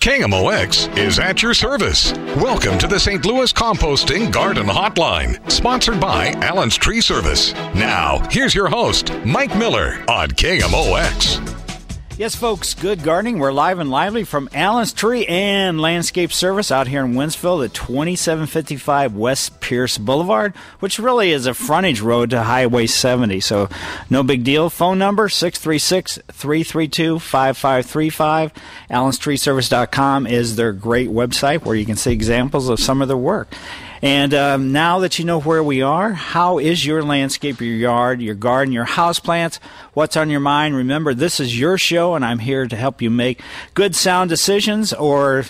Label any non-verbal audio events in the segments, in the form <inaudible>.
KMOX is at your service. Welcome to the St. Louis Composting Garden Hotline, sponsored by Allen's Tree Service. Now, here's your host, Mike Miller on KMOX. Yes, folks, good gardening. We're live and lively from Allen's Tree and Landscape Service out here in Wentzville at 2755 West Pierce Boulevard, which really is a frontage road to Highway 70. So, no big deal. Phone number 636 332 5535. AllensTreeService.com is their great website where you can see examples of some of their work. And um, now that you know where we are, how is your landscape, your yard, your garden, your house plants? What's on your mind? Remember, this is your show, and I'm here to help you make good, sound decisions, or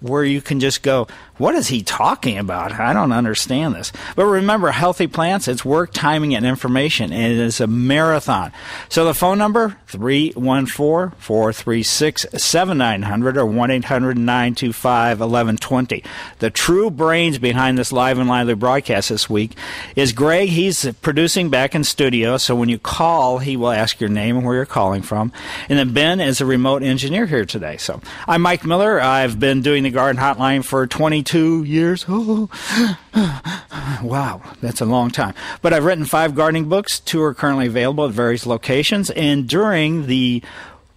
where you can just go, what is he talking about? I don't understand this. But remember, healthy plants, it's work, timing, and information, and it is a marathon. So the phone number, 314-436-7900 or 1-800-925-1120. The true brains behind this live and lively broadcast this week is Greg. He's producing back in studio, so when you call, he will ask your name and where you're calling from. And then Ben is a remote engineer here today. So I'm Mike Miller. I've been doing the Garden Hotline for 20 22 years. Oh, <gasps> wow, that's a long time. But I've written five gardening books. Two are currently available at various locations. And during the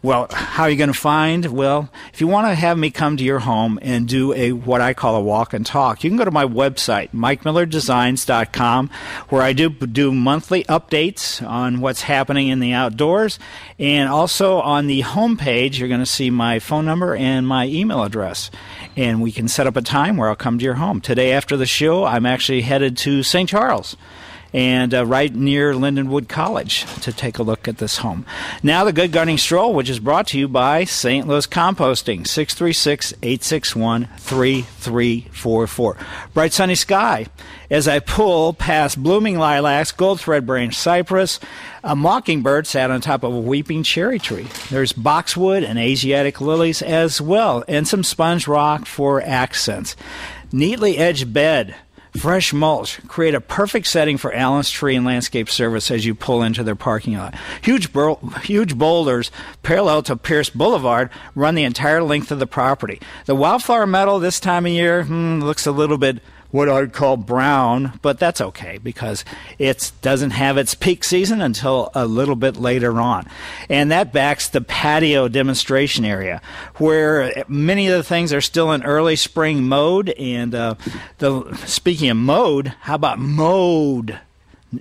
well, how are you going to find? Well, if you want to have me come to your home and do a what I call a walk and talk, you can go to my website, mikemillerdesigns.com, where I do do monthly updates on what's happening in the outdoors, and also on the homepage, you're going to see my phone number and my email address, and we can set up a time where I'll come to your home. Today after the show, I'm actually headed to St. Charles and uh, right near Lindenwood College to take a look at this home. Now, the Good Gardening Stroll, which is brought to you by St. Louis Composting, 636 861 3344. Bright sunny sky as I pull past blooming lilacs, gold thread branch cypress. A mockingbird sat on top of a weeping cherry tree. There's boxwood and Asiatic lilies as well, and some sponge rock for accents. Neatly edged bed fresh mulch create a perfect setting for Allen's Tree and Landscape Service as you pull into their parking lot. Huge, bur- huge boulders parallel to Pierce Boulevard run the entire length of the property. The wildflower meadow this time of year hmm, looks a little bit what I'd call brown, but that's okay because it doesn't have its peak season until a little bit later on. And that backs the patio demonstration area where many of the things are still in early spring mode. And uh, the speaking of mode, how about mode?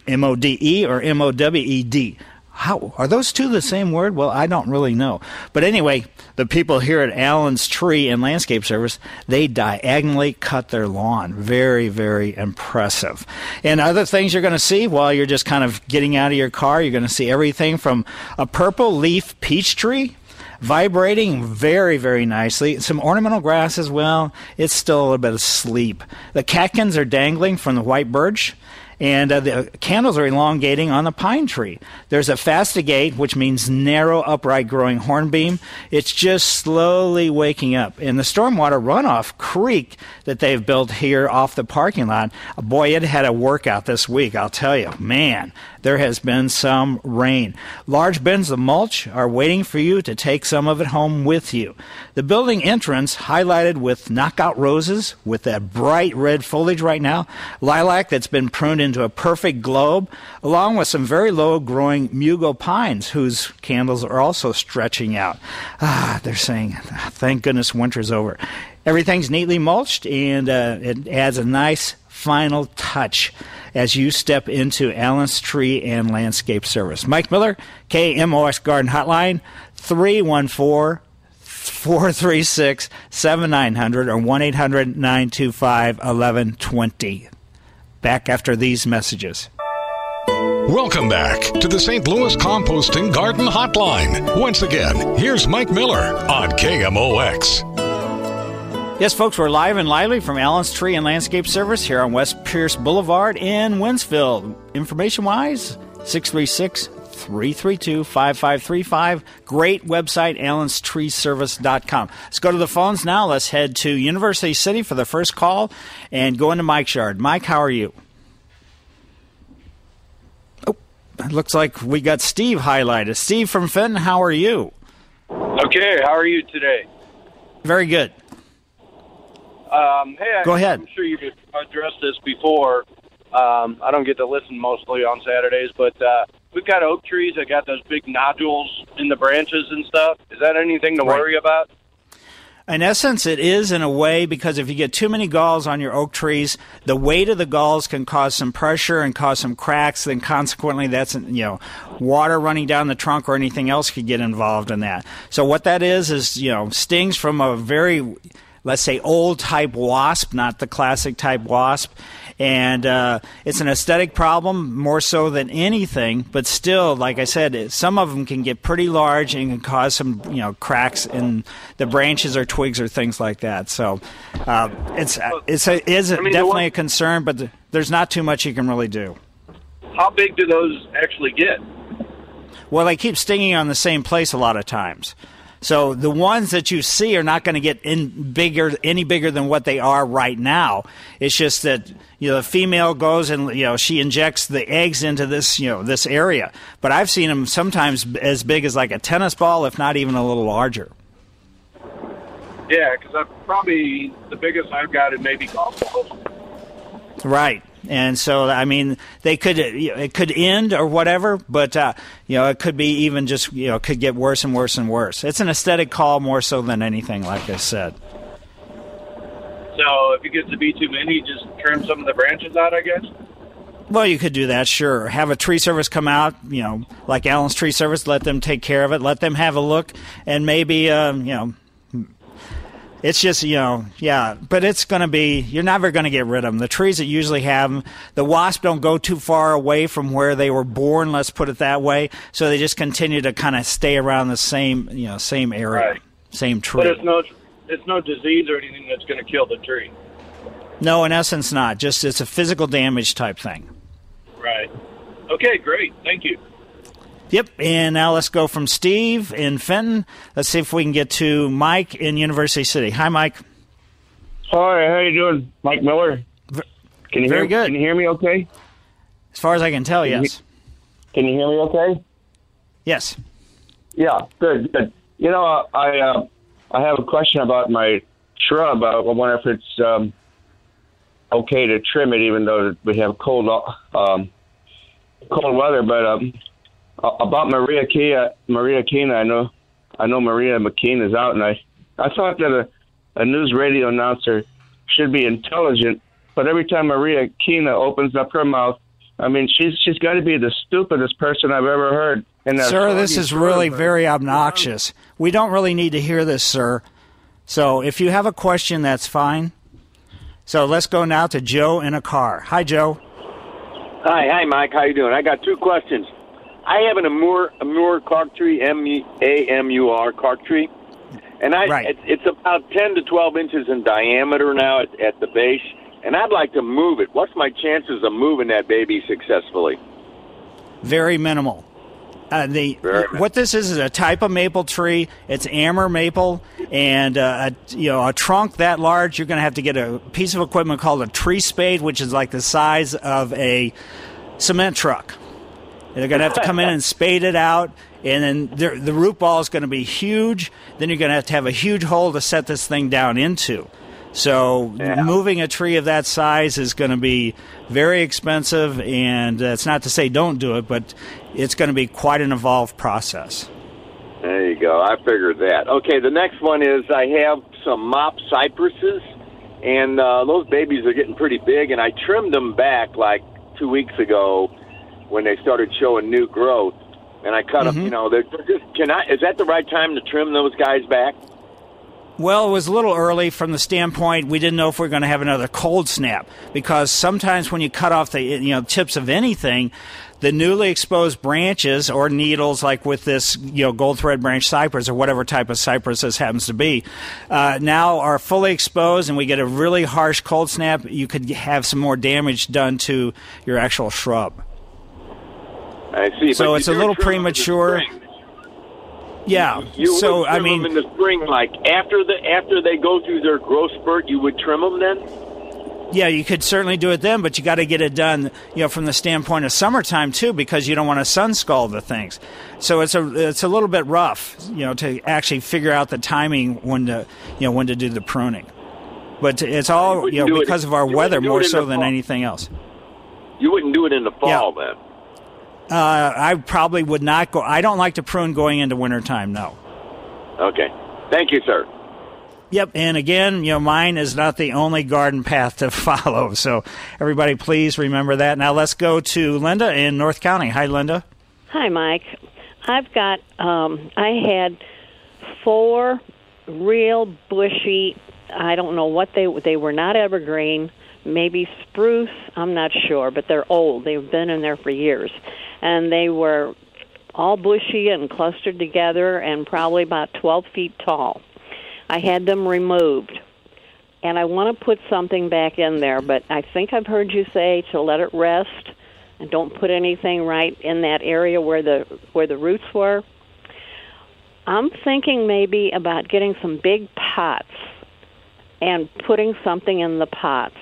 M O D E or M O W E D? How are those two the same word? Well, I don't really know. But anyway, the people here at Allen's Tree and Landscape Service, they diagonally cut their lawn. Very, very impressive. And other things you're going to see while you're just kind of getting out of your car, you're going to see everything from a purple leaf peach tree vibrating very, very nicely. Some ornamental grass as well. It's still a little bit of sleep. The catkins are dangling from the white birch and uh, the candles are elongating on the pine tree. There's a fastigiate, which means narrow, upright growing hornbeam. It's just slowly waking up. And the stormwater runoff creek that they've built here off the parking lot, boy, it had a workout this week, I'll tell you. Man, there has been some rain. Large bins of mulch are waiting for you to take some of it home with you. The building entrance, highlighted with knockout roses with that bright red foliage right now, lilac that's been pruned into a perfect globe, along with some very low growing mugo pines whose candles are also stretching out. Ah, they're saying, thank goodness winter's over. Everything's neatly mulched and uh, it adds a nice final touch as you step into Allen's Tree and Landscape Service. Mike Miller, KMOX Garden Hotline, 314 436 7900 or 1 800 925 1120. Back after these messages. Welcome back to the St. Louis Composting Garden Hotline. Once again, here's Mike Miller on KMOX. Yes, folks, we're live and lively from Allen's Tree and Landscape Service here on West Pierce Boulevard in Wentzville. Information wise, 636 332 5535. Great website, allenstreeservice.com. Let's go to the phones now. Let's head to University City for the first call and go into Mike's yard. Mike, how are you? Oh, it looks like we got Steve highlighted. Steve from Fenton, how are you? Okay, how are you today? Very good. Um, hey, Go ahead. I'm sure you've addressed this before. Um, I don't get to listen mostly on Saturdays, but uh, we've got oak trees that got those big nodules in the branches and stuff. Is that anything to Right. worry about? In essence, it is in a way because if you get too many galls on your oak trees, the weight of the galls can cause some pressure and cause some cracks. Then, consequently, that's you know water running down the trunk or anything else could get involved in that. So, what that is is you know stings from a very let's say old type wasp, not the classic type wasp. And uh, it's an aesthetic problem more so than anything, but still, like I said, some of them can get pretty large and can cause some, you know, cracks in the branches or twigs or things like that. So uh, it's it's a, is I mean, definitely a concern, but th- there's not too much you can really do. How big do those actually get? Well, they keep stinging on the same place a lot of times. So the ones that you see are not going to get in bigger, any bigger than what they are right now. It's just that you know the female goes and you know she injects the eggs into this you know this area. But I've seen them sometimes as big as like a tennis ball, if not even a little larger. Yeah, because probably the biggest I've got is maybe golf balls. Right. And so, I mean, they could it could end or whatever, but uh, you know, it could be even just you know could get worse and worse and worse. It's an aesthetic call more so than anything, like I said. So if it gets to be too many, just trim some of the branches out, I guess. Well, you could do that, sure. Have a tree service come out, you know, like Allen's Tree Service. Let them take care of it. Let them have a look, and maybe, um, you know, it's just, you know, yeah. But it's going to be. You're never going to get rid of them. The trees that usually have them, the wasps don't go too far away from where they were born. Let's put it that way. So they just continue to kind of stay around the same, you know, same area, Right. same tree. But it's no, it's no disease or anything that's going to kill the tree. no, in essence, not. Just it's a physical damage type thing. Right. Okay, great. Thank you. Yep, and now let's go from Steve in Fenton. Let's see if we can get to Mike in University City. Hi, Mike. Hi, how you doing, Mike Miller? Can you very hear? good. Can you hear me? Okay. As far as I can tell, yes. Can you hear me? Okay. Yes. Yeah. Good. Good. You know, I uh, I have a question about my shrub. I wonder if it's um, okay to trim it, even though we have cold um, cold weather. But um, a- about Maria Kia, Maria Kina, I know I know Maria McKean is out, and I I thought that a, a news radio announcer should be intelligent, but every time Maria Kina opens up her mouth, I mean, she's she's got to be the stupidest person I've ever heard. And that Sir, this soggy is really very obnoxious. We don't really need to hear this, sir. So if you have a question, that's fine. So let's go now to Joe in a car. Hi, Joe. Hi, hi, Mike. How you doing? I got two questions. I have an Amur Amur cork tree, M A M U R cork tree, and I Right. it's, it's about ten to twelve inches in diameter now at, at the base, and I'd like to move it. What's my chances of moving that baby successfully? Very minimal. Uh, the what this is is a type of maple tree. It's Amur maple, and uh, a, you know a trunk that large. You're going to have to get a piece of equipment called a tree spade, which is like the size of a cement truck. They're going to have to come in and <laughs> spade it out, and then the, the root ball is going to be huge. Then you're going to have to have a huge hole to set this thing down into. So moving a tree of that size is going to be very expensive, and that's not to say don't do it, but it's going to be quite an involved process. There you go. I figured that. Okay, the next one is I have some mop cypresses, and uh, those babies are getting pretty big, and I trimmed them back like two weeks ago when they started showing new growth, and I cut them. You know, they're, they're just. Can I? Is that the right time to trim those guys back? Well, it was a little early from the standpoint we didn't know if we were going to have another cold snap because sometimes when you cut off the you know tips of anything, the newly exposed branches or needles, like with this you know gold thread branch cypress or whatever type of cypress this happens to be, uh, now are fully exposed, and we get a really harsh cold snap. You could have some more damage done to your actual shrub. I see. So but it's a little trim them in the premature. Yeah. You so would I mean, them in the spring, like after the after they go through their growth spurt, you would trim them then. Yeah, you could certainly do it then, but you got to get it done, you know, from the standpoint of summertime too, because you don't want to sun scald the things. So it's a it's a little bit rough, you know, to actually figure out the timing when to you know when to do the pruning. But it's all you know do it- because of our weather more so than fall. anything else. You wouldn't do it in the fall then. Uh, I probably would not go. I don't like to prune going into wintertime. No. Okay. Thank you, sir. Yep, and again, you know, mine is not the only garden path to <laughs> follow. So everybody, please remember that. Now let's go to Linda in North County. Hi, Linda. Hi, Mike. I've got, um, I had four real bushy, I don't know what they, they were not evergreen, maybe spruce, I'm not sure, but they're old. They've been in there for years. And they were all bushy and clustered together and probably about 12 feet tall. I had them removed. And I want to put something back in there, but I think I've heard you say to let it rest and don't put anything right in that area where the where the roots were. I'm thinking maybe about getting some big pots and putting something in the pots.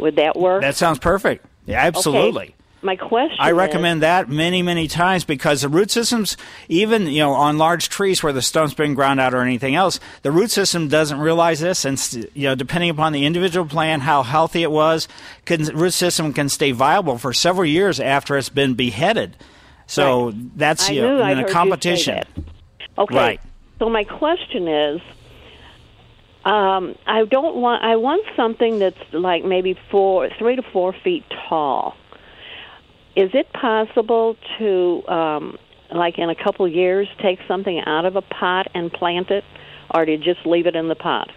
Would that work? That sounds perfect. Yeah, absolutely. Okay. My question I is- recommend that many, many times because the root systems, even you know, on large trees where the stump's been ground out or anything else, the root system doesn't realize this, and you know, depending upon the individual plant, how healthy it was, can, root system can stay viable for several years after it's been beheaded. So that's I you know, in a competition. Okay. Right. So my question is, um, I don't want. I want something that's like maybe four, three to four feet tall. Is it possible to, um, like in a couple years, take something out of a pot and plant it, or to just leave it in the pot?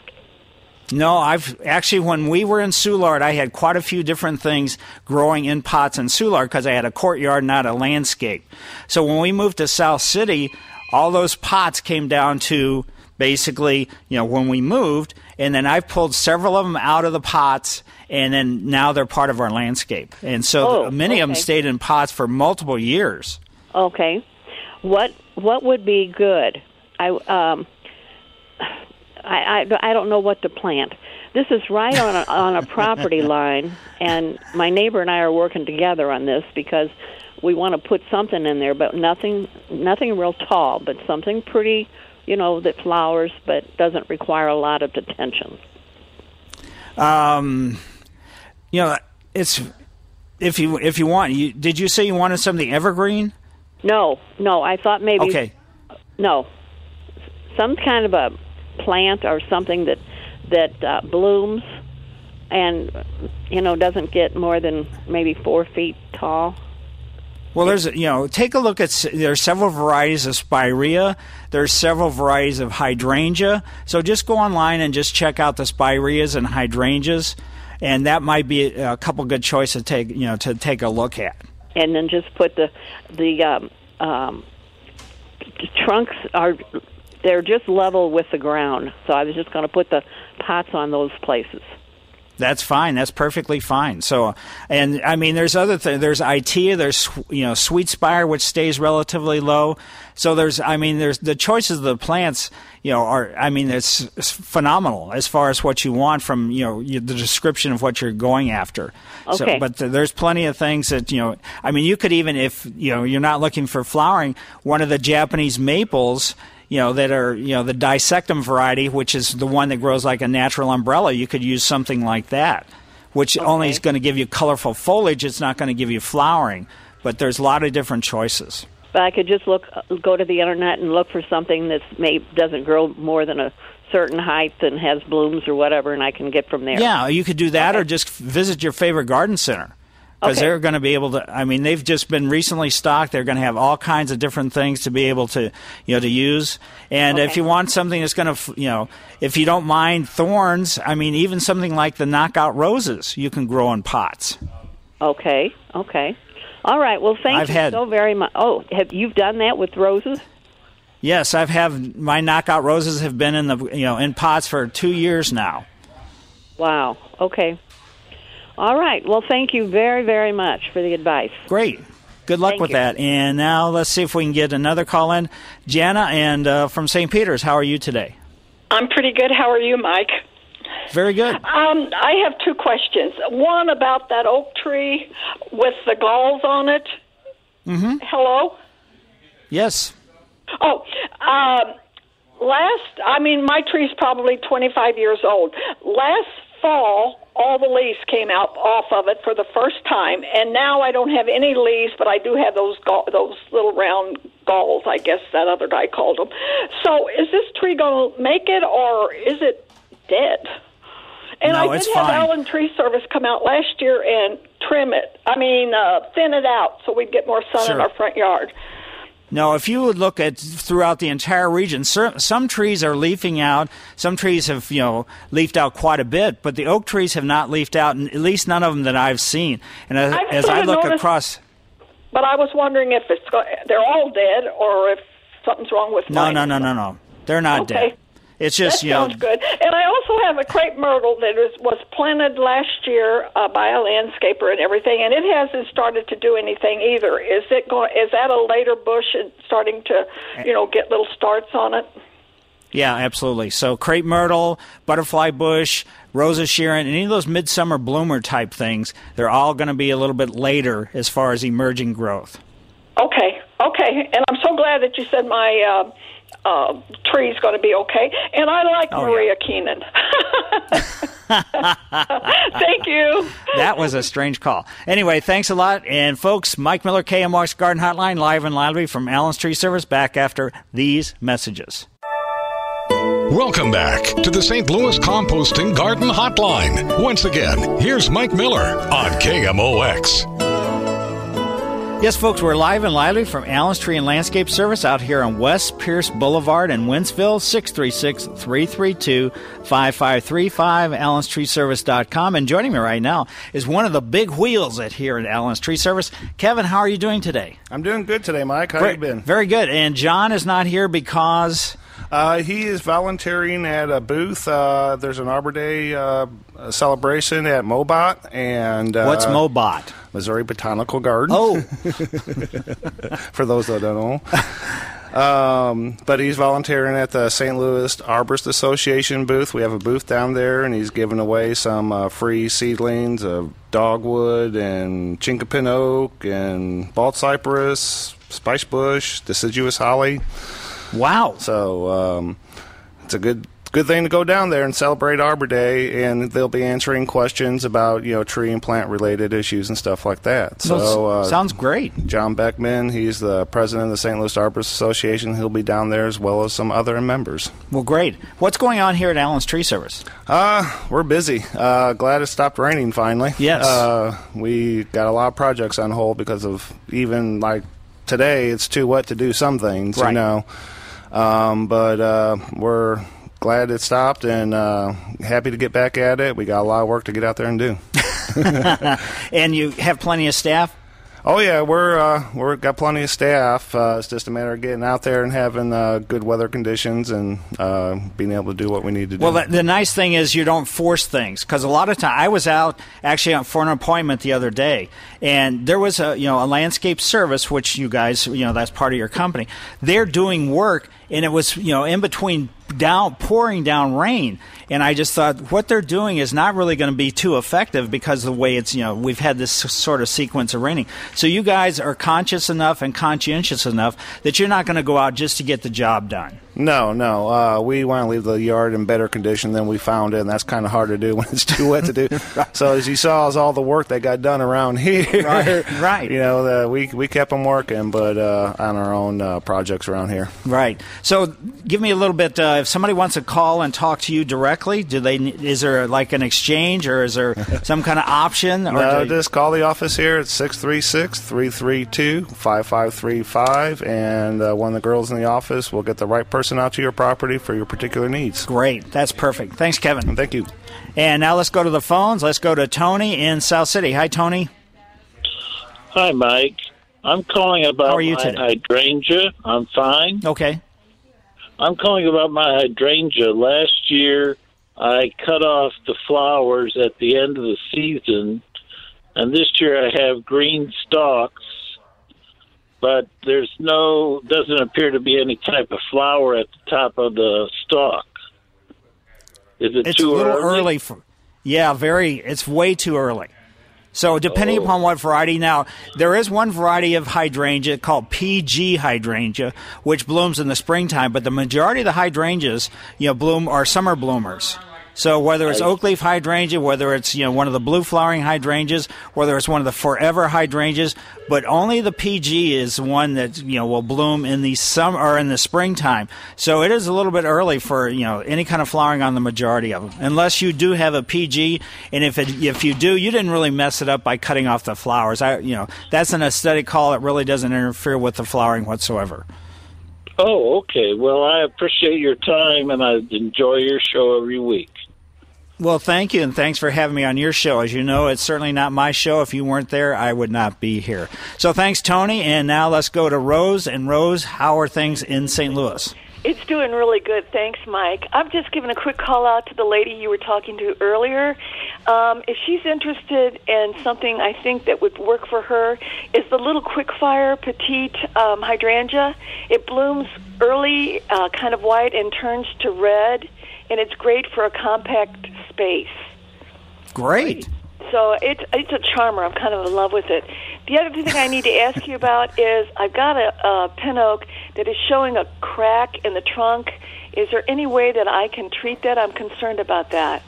No, I've actually when we were in Soulard, I had quite a few different things growing in pots in Soulard because I had a courtyard, not a landscape. So when we moved to South City, all those pots came down to basically, you know, when we moved, and then I've pulled several of them out of the pots, and then now they're part of our landscape. And so Oh, many of them stayed in pots for multiple years. Okay. What what would be good? I um I, I I don't know what to plant. This is right on a, on a <laughs> property line, and my neighbor and I are working together on this because we want to put something in there, but nothing nothing real tall, but something pretty, you know, that flowers but doesn't require a lot of attention. Um, you know, it's if you if you want, you, did you say you wanted something evergreen? No, no, I thought maybe Okay. no, some kind of a plant or something that that uh, blooms and you know doesn't get more than maybe four feet tall. Well, there's you know take a look at there's several varieties of spirea. There's several varieties of hydrangea. So just go online and just check out the spireas and hydrangeas, and that might be a, couple good choices to take you know to take a look at. and then just put the the um, um, trunks are they're just level with the ground. So I was just going to put the pots on those places. That's fine. That's perfectly fine. So, and I mean, there's other things. There's itea. There's you know sweet spire, which stays relatively low. So there's, I mean, there's the choices of the plants. You know, are I mean, it's, it's phenomenal as far as what you want from you know the description of what you're going after. So, Okay. but th- there's plenty of things that you know. I mean, you could even if you know you're not looking for flowering, one of the Japanese maples you know that are you know the dissectum variety, which is the one that grows like a natural umbrella. You could use something like that, which only is going to give you colorful foliage. It's not going to give you flowering. But there's a lot of different choices. But I could just look uh, go to the internet and look for something that may doesn't grow more than a certain height and has blooms or whatever, and I can get from there. Yeah, you could do that, or just visit your favorite garden center. Because Okay. they're going to be able to. I mean, they've just been recently stocked. They're going to have all kinds of different things to be able to, you know, to use. And if you want something that's going to, you know, if you don't mind thorns, I mean, even something like the knockout roses, you can grow in pots. Okay. Okay. All right. Well, thank I've you had- so very much. Oh, have you've done that with roses? Yes, I've have my knockout roses have been in the, you know, in pots for two years now. Wow. Okay. All right. Well, thank you very, very much for the advice. Great. Good luck Thank with you. that. And now let's see if we can get another call in. Jana and uh, from St. Peter's, how are you today? I'm pretty good. How are you, Mike? Very good. Um, I have two questions. One about that oak tree with the galls on it. Mm-hmm. Hello? Yes. Oh, um, last, I mean, my tree's probably 25 years old. Last fall, all the leaves came out off of it for the first time, and now I don't have any leaves, but I do have those gall, those little round galls, I guess that other guy called them. So, is this tree going to make it, or is it dead? And No, I did have fine. Allen Tree Service come out last year and trim it. I mean, uh, thin it out so we'd get more sun in our front yard. No, if you would look at throughout the entire region, some trees are leafing out. Some trees have, you know, leafed out quite a bit, but the oak trees have not leafed out, and at least none of them that I've seen. And as, as I look noticed- across, But I was wondering if it's they're all dead or if something's wrong with no, mine. no, no, no, no, they're not Okay. dead. It's just, that you know, sounds good. And I also have a crepe myrtle that is, was planted last year uh, by a landscaper and everything, and it hasn't started to do anything either. Is it going? Is that a later bush starting to, you know, get little starts on it? Yeah, absolutely. So crepe myrtle, butterfly bush, rosa sharon, any of those midsummer bloomer type things, they're all going to be a little bit later as far as emerging growth. Okay, okay. And I'm so glad that you said my uh, uh, tree's going to be okay. And I like Oh, Maria Keenan. <laughs> Thank you. That was a strange call. Anyway, thanks a lot. And folks, Mike Miller, KMOX Garden Hotline, live and loudly from Allen's Tree Service, back after these messages. Welcome back to the St. Louis Composting Garden Hotline. Once again, here's Mike Miller on KMOX. Yes, folks, we're live and lively from Allen's Tree and Landscape Service out here on West Pierce Boulevard in Wentzville, 636 332 5535, allenstreeservice.com. And joining me right now is one of the big wheels at here at Allen's Tree Service. Kevin, how are you doing today? I'm doing good today, Mike. How Very- you been? Very good. And John is not here because. Uh, he is volunteering at a booth. Uh, there's an Arbor Day uh, celebration at Mobot, and uh, What's Mobot? Missouri Botanical Garden. Oh, <laughs> <laughs> for those that don't know. Um, but he's volunteering at the St. Louis Arborist Association booth. We have a booth down there, and he's giving away some uh, free seedlings of dogwood and chinkapin oak and bald cypress, spice bush, deciduous holly. Wow. So um, it's a good good thing to go down there and celebrate Arbor Day, and they'll be answering questions about you know tree and plant related issues and stuff like that. So uh, sounds great. John Beckman, he's the president of the St. Louis Arborist Association. He'll be down there as well as some other members. Well, great. What's going on here at Allen's Tree Service? Uh, we're busy. Uh, glad it stopped raining finally. Yes. Uh, we got a lot of projects on hold because of even like today, it's too wet to do some things, Right. you know. Um, but uh, we're glad it stopped and uh, happy to get back at it. We got a lot of work to get out there and do. <laughs> and you have plenty of staff? Oh yeah, we're uh, we're got plenty of staff. Uh, it's just a matter of getting out there and having uh, good weather conditions and uh, being able to do what we need to do. Well, the, the nice thing is you don't force things because a lot of time I was out actually for an appointment the other day, and there was a you know a landscape service which you guys you know that's part of your company. They're doing work, and it was you know in between down pouring down rain, and I just thought what they're doing is not really going to be too effective because of the way it's you know we've had this sort of sequence of raining. So you guys are conscious enough and conscientious enough that you're not going to go out just to get the job done. No, no. Uh, we want to leave the yard in better condition than we found it, and that's kind of hard to do when it's too wet to do. <laughs> So as you saw, is all the work that got done around <laughs> here. Right, right. You know, the, we we kept them working, but uh, on our own uh, projects around here. Right. So, give me a little bit. Uh, if somebody wants to call and talk to you directly, do they? Is there like an exchange, or is there <laughs> some kind of option? Or No, just call the office here at 636-332-5535, and uh, one of the girls in the office will get the right person out to your property for your particular needs. Great. That's perfect. Thanks, Kevin. Thank you. And now let's go to the phones. Let's go to Tony in South City. Hi, Tony. Hi, Mike. I'm calling about How are you my today? hydrangea. I'm fine. Okay. I'm calling about my hydrangea. Last year, I cut off the flowers at the end of the season, and this year I have green stalks, but there's no, doesn't appear to be any type of flower at the top of the stalk. Is it It's too a little early? early for. Yeah, very. It's way too early. So depending Oh. upon what variety, now there is one variety of hydrangea called PG hydrangea, which blooms in the springtime. But the majority of the hydrangeas, you know, bloom are summer bloomers. So whether it's oak leaf hydrangea, whether it's you know one of the blue flowering hydrangeas, whether it's one of the forever hydrangeas, but only the PG is one that you know will bloom in the summer or in the springtime. So it is a little bit early for you know any kind of flowering on the majority of them, unless you do have a PG. And if it, if you do, you didn't really mess it up by cutting off the flowers. I you know that's an aesthetic call. It really doesn't interfere with the flowering whatsoever. Oh, okay. Well, I appreciate your time, and I enjoy your show every week. Well, thank you, and thanks for having me on your show. As you know, it's certainly not my show. If you weren't there, I would not be here. So thanks, Tony. And now let's go to Rose. And Rose, how are things in St. Louis? It's doing really good. Thanks, Mike. I'm just giving a quick call out to the lady you were talking to earlier. Um, if she's interested in something I think that would work for her, is the little quickfire petite um, hydrangea. It blooms early, uh, kind of white, and turns to red, and it's great for a compact space. Great. So it's it's a charmer. I'm kind of in love with it. The other thing I need to ask you about <laughs> is I've got a, a pin oak that is showing a crack in the trunk. Is there any way that I can treat that? I'm concerned about that.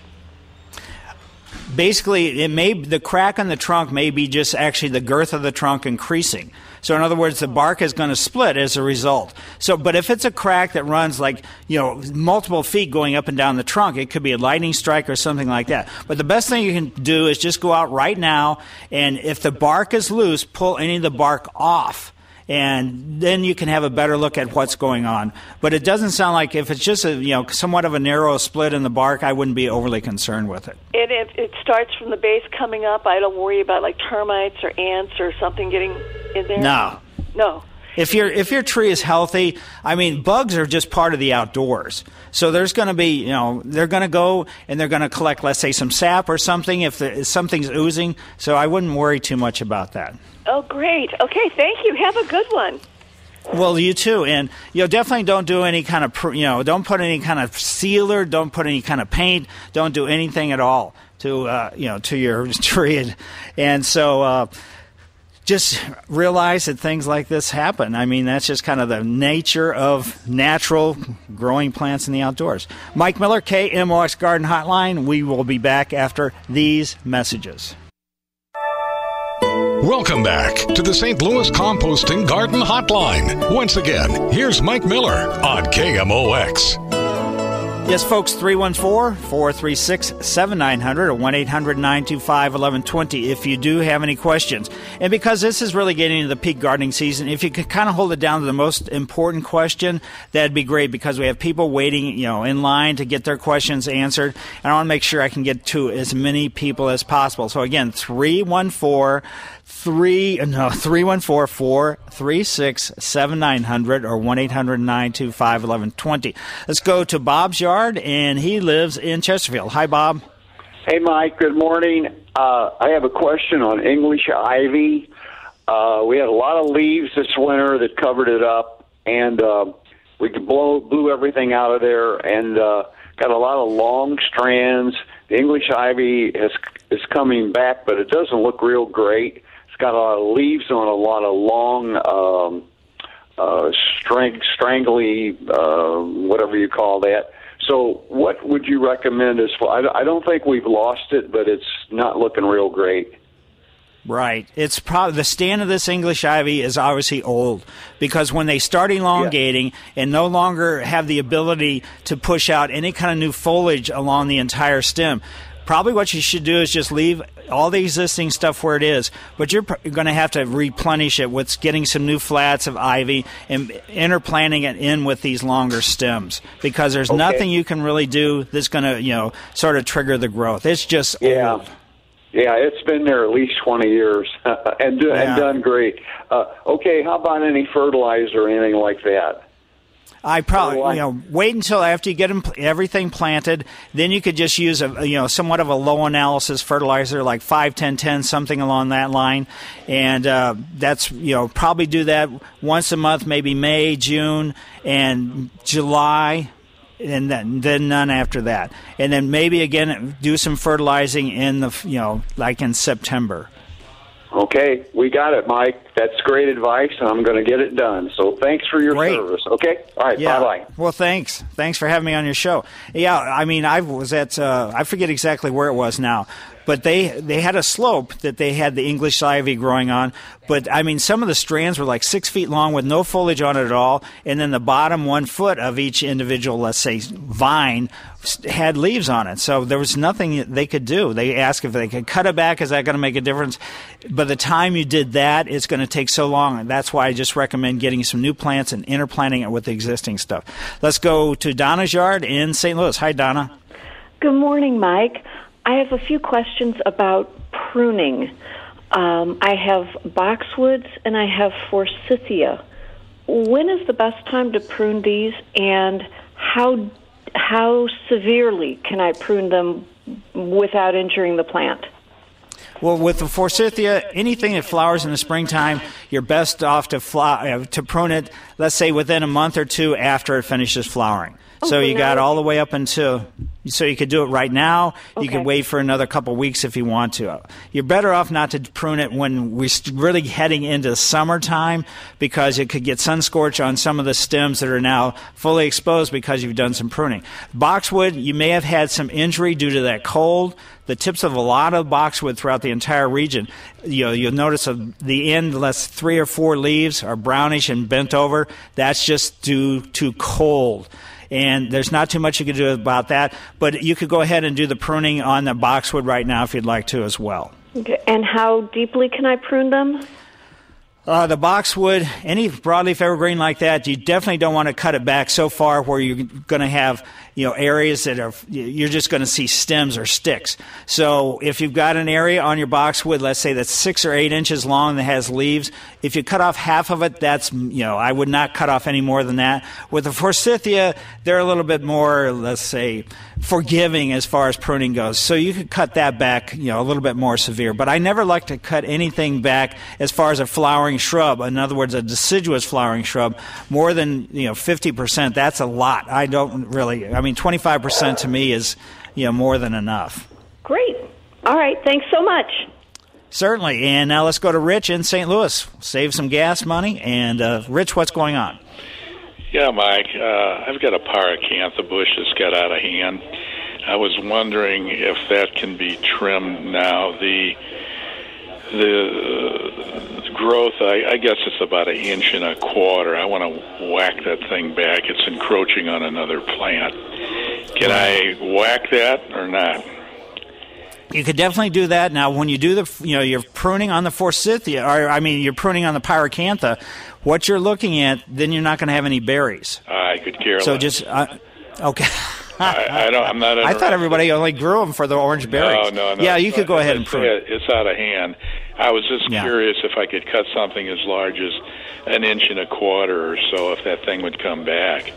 Basically, it may the crack in the trunk may be just actually the girth of the trunk increasing. So, in other words, the bark is going to split as a result. So, but if it's a crack that runs like you know multiple feet going up and down the trunk, it could be a lightning strike or something like that. But the best thing you can do is just go out right now, and if the bark is loose, pull any of the bark off. And then you can have a better look at what's going on. But it doesn't sound like if it's just a you know somewhat of a narrow split in the bark, I wouldn't be overly concerned with it. And if it starts from the base coming up, I don't worry about like termites or ants or something getting in there. No. No. If your if your tree is healthy, I mean, bugs are just part of the outdoors. So there's going to be, you know, they're going to go and they're going to collect, let's say, some sap or something if, the, if something's oozing. So I wouldn't worry too much about that. Oh, great. Okay, thank you. Have a good one. Well, you too, and you know, definitely don't do any kind of, you know, don't put any kind of sealer, don't put any kind of paint, don't do anything at all to, uh, you know, to your <laughs> tree, and, and so. Uh, just realize that things like this happen. I mean, that's just kind of the nature of natural growing plants in the outdoors. Mike Miller, KMOX Garden Hotline. We will be back after these messages. Welcome back to the St. Louis Composting Garden Hotline. Once again, here's Mike Miller on KMOX. Yes, folks, 314 436 7900 or 1 800 925 1120 if you do have any questions. And because this is really getting into the peak gardening season, if you could kind of hold it down to the most important question, that'd be great because we have people waiting, you know, in line to get their questions answered. And I want to make sure I can get to as many people as possible. So again, 314 three no three one four four three six seven nine hundred or one eight hundred nine two five eleven twenty. Let's go to Bob's yard, and he lives in Chesterfield. Hi, Bob. Hey, Mike. Good morning. Uh, I have a question on English ivy. Uh, we had a lot of leaves this winter that covered it up, and uh, we blow blew everything out of there, and uh, got a lot of long strands. The English ivy is is coming back, but it doesn't look real great. It's got a lot of leaves on a lot of long um, uh, strang- strangly, uh, whatever you call that. So, what would you recommend as far? I, I don't think we've lost it, but it's not looking real great. Right. It's probably the stand of this English ivy is obviously old because when they start elongating and no longer have the ability to push out any kind of new foliage along the entire stem, probably what you should do is just leave all the existing stuff where it is, but you're pr- going to have to replenish it with getting some new flats of ivy and interplanting it in with these longer stems because there's Okay. nothing you can really do that's going to, you know, sort of trigger the growth. It's just Yeah. old. Yeah, it's been there at least 20 years <laughs> and, do, Yeah. and done great. Uh, okay, how about any fertilizer or anything like that? I probably, you know, wait until after you get 'em- everything planted. Then you could just use a, you know, somewhat of a low analysis fertilizer, like five, ten, ten, something along that line, and uh, that's you know probably do that once a month, maybe May, June, and July. And then, then none after that, and then maybe again do some fertilizing in the you know like in September. Okay, we got it, Mike. That's great advice, and I'm going to get it done. So thanks for your service. Okay, all right, Yeah. bye bye. Well, thanks. Thanks for having me on your show. Yeah, I mean, I was at uh, I forget exactly where it was now, but they they had a slope that they had the English ivy growing on. But I mean, some of the strands were like six feet long with no foliage on it at all, and then the bottom one foot of each individual, let's say, vine had leaves on it. So there was nothing they could do. They asked if they could cut it back. Is that going to make a difference? By the time you did that, it's going to take so long. And that's why I just recommend getting some new plants and interplanting it with the existing stuff. Let's go to Donna's yard in St. Louis. Hi, Donna. Good morning, Mike. I have a few questions about pruning. Um, I have boxwoods and I have forsythia. When is the best time to prune these, and how how severely can I prune them without injuring the plant? Well, with the forsythia, anything that flowers in the springtime, you're best off to fly, uh, to prune it. Let's say within a month or two after it finishes flowering. So Okay, you got all the way up until. So you could do it right now. You Okay. could wait for another couple weeks if you want to. You're better off not to prune it when we're really heading into summertime because it could get sun scorch on some of the stems that are now fully exposed because you've done some pruning. Boxwood, you may have had some injury due to that cold. The tips of a lot of boxwood throughout the entire region, you know, you'll notice the end, less three or four leaves are brownish and bent over. That's just due to cold and there's not too much you can do about that. But you could go ahead and do the pruning on the boxwood right now if you'd like to as well. Okay. And how deeply can I prune them? Uh, the boxwood, any broadleaf evergreen like that, you definitely don't want to cut it back so far where you're going to have you know areas that are you're just going to see stems or sticks. So if you've got an area on your boxwood, let's say that's six or eight inches long that has leaves, if you cut off half of it, that's you know I would not cut off any more than that. With the forsythia, they're a little bit more, let's say, forgiving as far as pruning goes. So you could cut that back, you know, a little bit more severe. But I never like to cut anything back as far as a flowering shrub. In other words, a deciduous flowering shrub, more than you know, fifty percent. That's a lot. I don't really. I mean, twenty-five percent to me is you know more than enough. Great. All right. Thanks so much. Certainly. And now let's go to Rich in St. Louis. Save some gas money. And uh, Rich, what's going on? Yeah, Mike. Uh, I've got a pyracantha bush that's got out of hand. I was wondering if that can be trimmed now. The the growth, I, I guess it's about an inch and a quarter. I want to whack that thing back. It's encroaching on another plant. Can I whack that or not? You could definitely do that. Now, when you do the, you know, you're pruning on the forsythia, or I mean, you're pruning on the pyracantha. What you're looking at, then you're not going to have any berries. I could care So less. just uh, okay. <laughs> I, I don't. I'm not. <laughs> I thought everybody only grew them for the orange berries. No, no, no. Yeah, you could go ahead and prune. it. It's out of hand. I was just Yeah. curious if I could cut something as large as an inch and a quarter or so, if that thing would come back.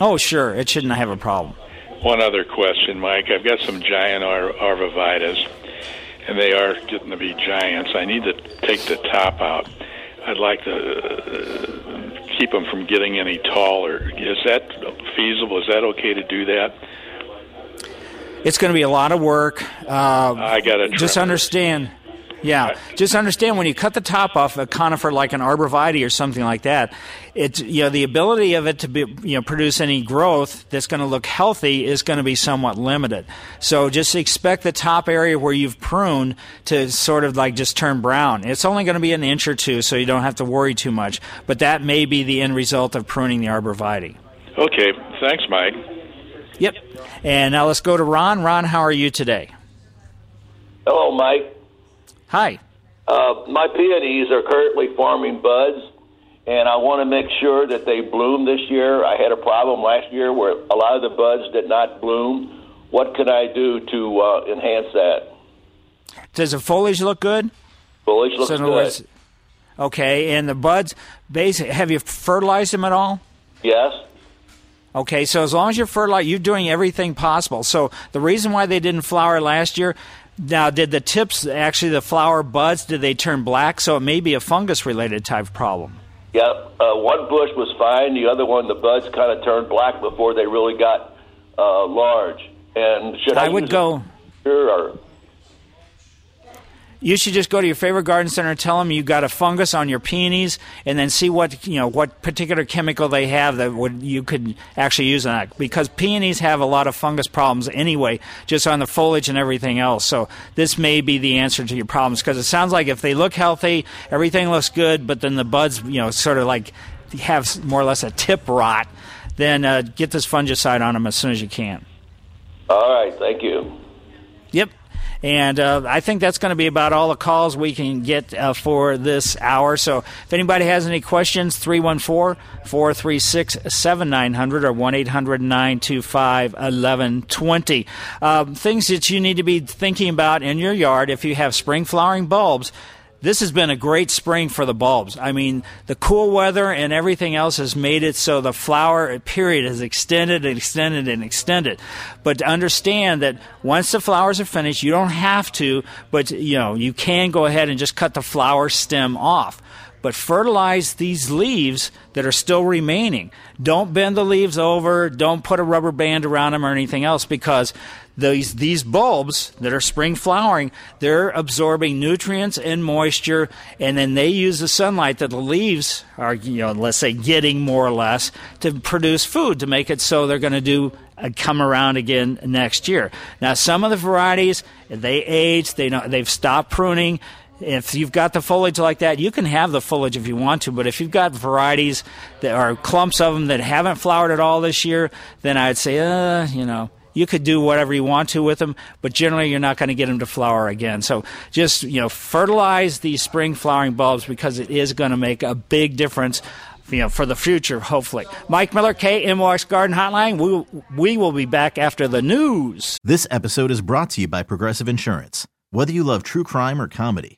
Oh, sure, it shouldn't have a problem. One other question, Mike. I've got some giant ar- and they are getting to be giants. I need to take the top out. I'd like to uh, keep them from getting any taller. Is that feasible? Is that okay to do that? It's going to be a lot of work. Uh, I got to just understand. Yeah, just understand when you cut the top off a conifer like an arborvitae or something like that, it's you know the ability of it to be you know produce any growth that's going to look healthy is going to be somewhat limited. So just expect the top area where you've pruned to sort of like just turn brown. It's only going to be an inch or two, so you don't have to worry too much. But that may be the end result of pruning the arborvitae. Okay, thanks, Mike. Yep. And now let's go to Ron. Ron, how are you today? Hello, Mike. Hi. Uh, my peonies are currently forming buds, and I want to make sure that they bloom this year. I had a problem last year where a lot of the buds did not bloom. What can I do to uh, enhance that? Does the foliage look good? Foliage looks So good. words- okay, and the buds, basic. Have you fertilized them at all? yes. Okay, so as long as you're fertilizing, you're doing everything possible. So the reason why they didn't flower last year, now did the tips actually the flower buds did they turn black? So it may be a fungus related type problem. Yeah. Uh, one bush was fine. The other one, the buds kind of turned black before they really got uh, large. And should I, I would go. Or, You should just go to your favorite garden center and tell them you've got a fungus on your peonies, and then see what you know what particular chemical they have that would you could actually use on that. Because peonies have a lot of fungus problems anyway, just on the foliage and everything else. So this may be the answer to your problems. Because it sounds like if they look healthy, everything looks good, but then the buds, you know, sort of like have more or less a tip rot. Then uh, get this fungicide on them as soon as you can. all right. Thank you. Yep. And uh, I think that's going to be about all the calls we can get uh, for this hour. So if anybody has any questions, 314 436 7900 or 1 800 925 1120. Um, Things that you need to be thinking about in your yard if you have spring flowering bulbs. This has been a great spring for the bulbs. I mean, the cool weather and everything else has made it so the flower period has extended and extended and extended. But to understand that once the flowers are finished, you don't have to, but you know, you can go ahead and just cut the flower stem off. But fertilize these leaves that are still remaining. Don't bend the leaves over. Don't put a rubber band around them or anything else because these these bulbs that are spring flowering, they're absorbing nutrients and moisture, and then they use the sunlight that the leaves are, you know, let's say getting more or less to produce food to make it so they're going to do uh, come around again next year. Now, some of the varieties they age, they they've stopped pruning. If you've got the foliage like that, you can have the foliage if you want to. But if you've got varieties that are clumps of them that haven't flowered at all this year, then I'd say, uh, you know, you could do whatever you want to with them, but generally you're not going to get them to flower again. So just, you know, fertilize these spring flowering bulbs because it is going to make a big difference. You know, for the future, hopefully. Mike Miller, KMOX Garden Hotline. We, we will be back after the news. This episode is brought to you by Progressive Insurance. Whether you love true crime or comedy,